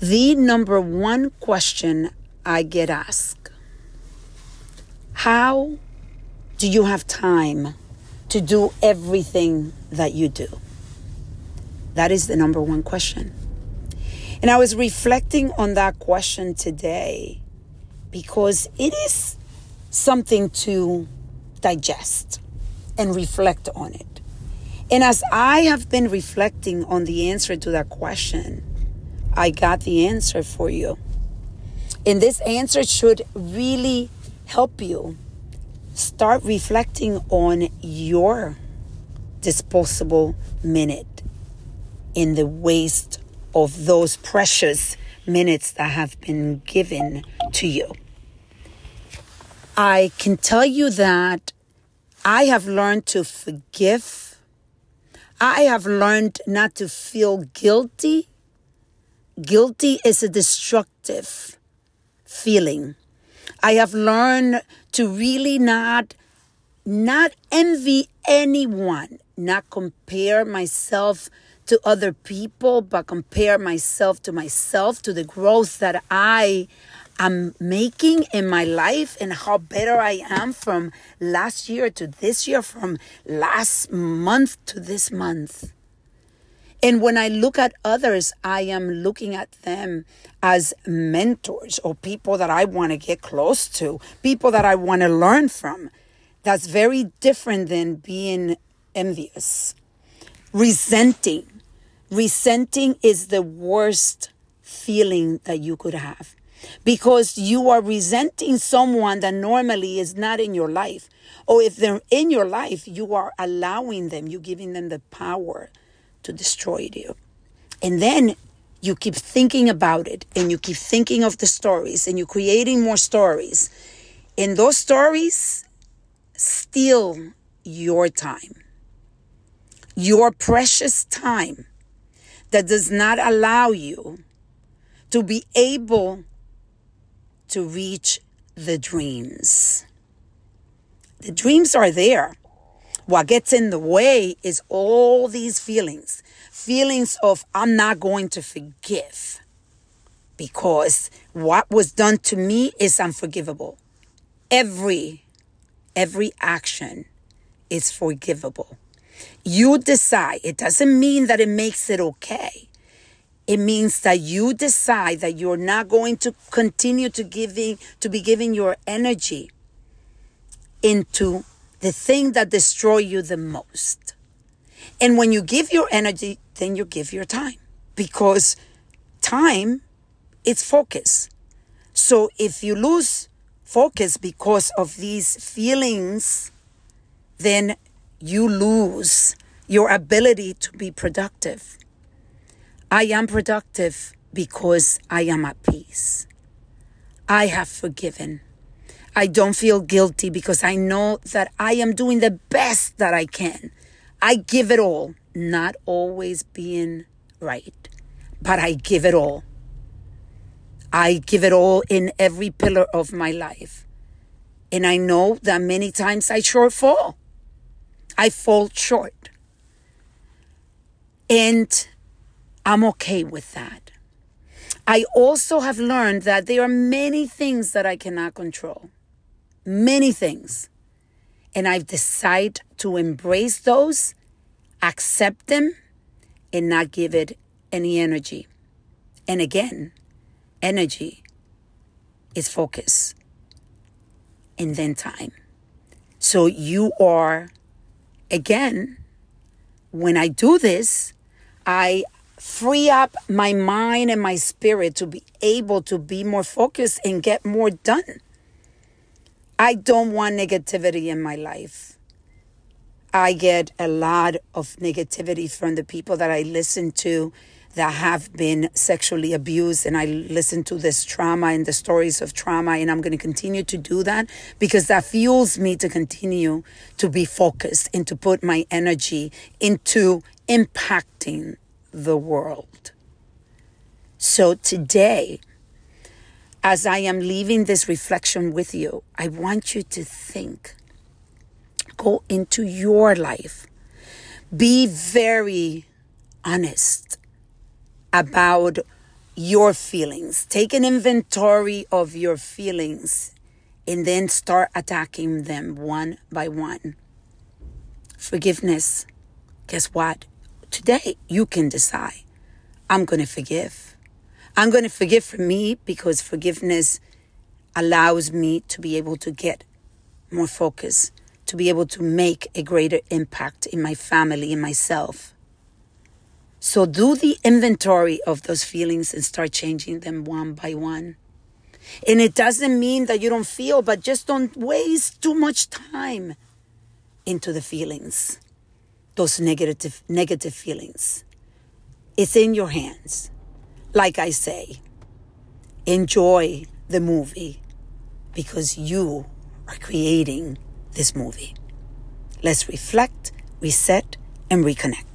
the number one question I get asked How do you have time to do everything that you do? That is the number one question. And I was reflecting on that question today because it is something to digest and reflect on it. And as I have been reflecting on the answer to that question, I got the answer for you. And this answer should really help you start reflecting on your disposable minute in the waste of those precious minutes that have been given to you. I can tell you that I have learned to forgive. I have learned not to feel guilty. Guilty is a destructive feeling. I have learned to really not not envy anyone, not compare myself to other people, but compare myself to myself, to the growth that I am making in my life and how better I am from last year to this year, from last month to this month. And when I look at others, I am looking at them as mentors or people that I want to get close to, people that I want to learn from. That's very different than being envious, resenting Resenting is the worst feeling that you could have because you are resenting someone that normally is not in your life. Or if they're in your life, you are allowing them, you're giving them the power to destroy you. And then you keep thinking about it and you keep thinking of the stories and you're creating more stories. And those stories steal your time, your precious time that does not allow you to be able to reach the dreams. The dreams are there. What gets in the way is all these feelings feelings of, I'm not going to forgive because what was done to me is unforgivable. Every, every action is forgivable. You decide. It doesn't mean that it makes it okay. It means that you decide that you're not going to continue to giving to be giving your energy into the thing that destroy you the most. And when you give your energy, then you give your time because time is focus. So if you lose focus because of these feelings, then you lose your ability to be productive. I am productive because I am at peace. I have forgiven. I don't feel guilty because I know that I am doing the best that I can. I give it all, not always being right, but I give it all. I give it all in every pillar of my life. And I know that many times I shortfall. I fall short. And I'm okay with that. I also have learned that there are many things that I cannot control. Many things. And I've decided to embrace those, accept them, and not give it any energy. And again, energy is focus and then time. So you are again, when I do this, I free up my mind and my spirit to be able to be more focused and get more done. I don't want negativity in my life. I get a lot of negativity from the people that I listen to that have been sexually abused and I listen to this trauma and the stories of trauma and I'm going to continue to do that because that fuels me to continue to be focused and to put my energy into impacting the world. So today, as I am leaving this reflection with you, I want you to think. Go into your life. Be very honest about your feelings. Take an inventory of your feelings and then start attacking them one by one. Forgiveness. Guess what? Today you can decide. I'm going to forgive. I'm going to forgive for me because forgiveness allows me to be able to get more focus, to be able to make a greater impact in my family, in myself. So do the inventory of those feelings and start changing them one by one. And it doesn't mean that you don't feel, but just don't waste too much time into the feelings, those negative negative feelings. It's in your hands. Like I say, enjoy the movie because you are creating this movie. Let's reflect, reset, and reconnect.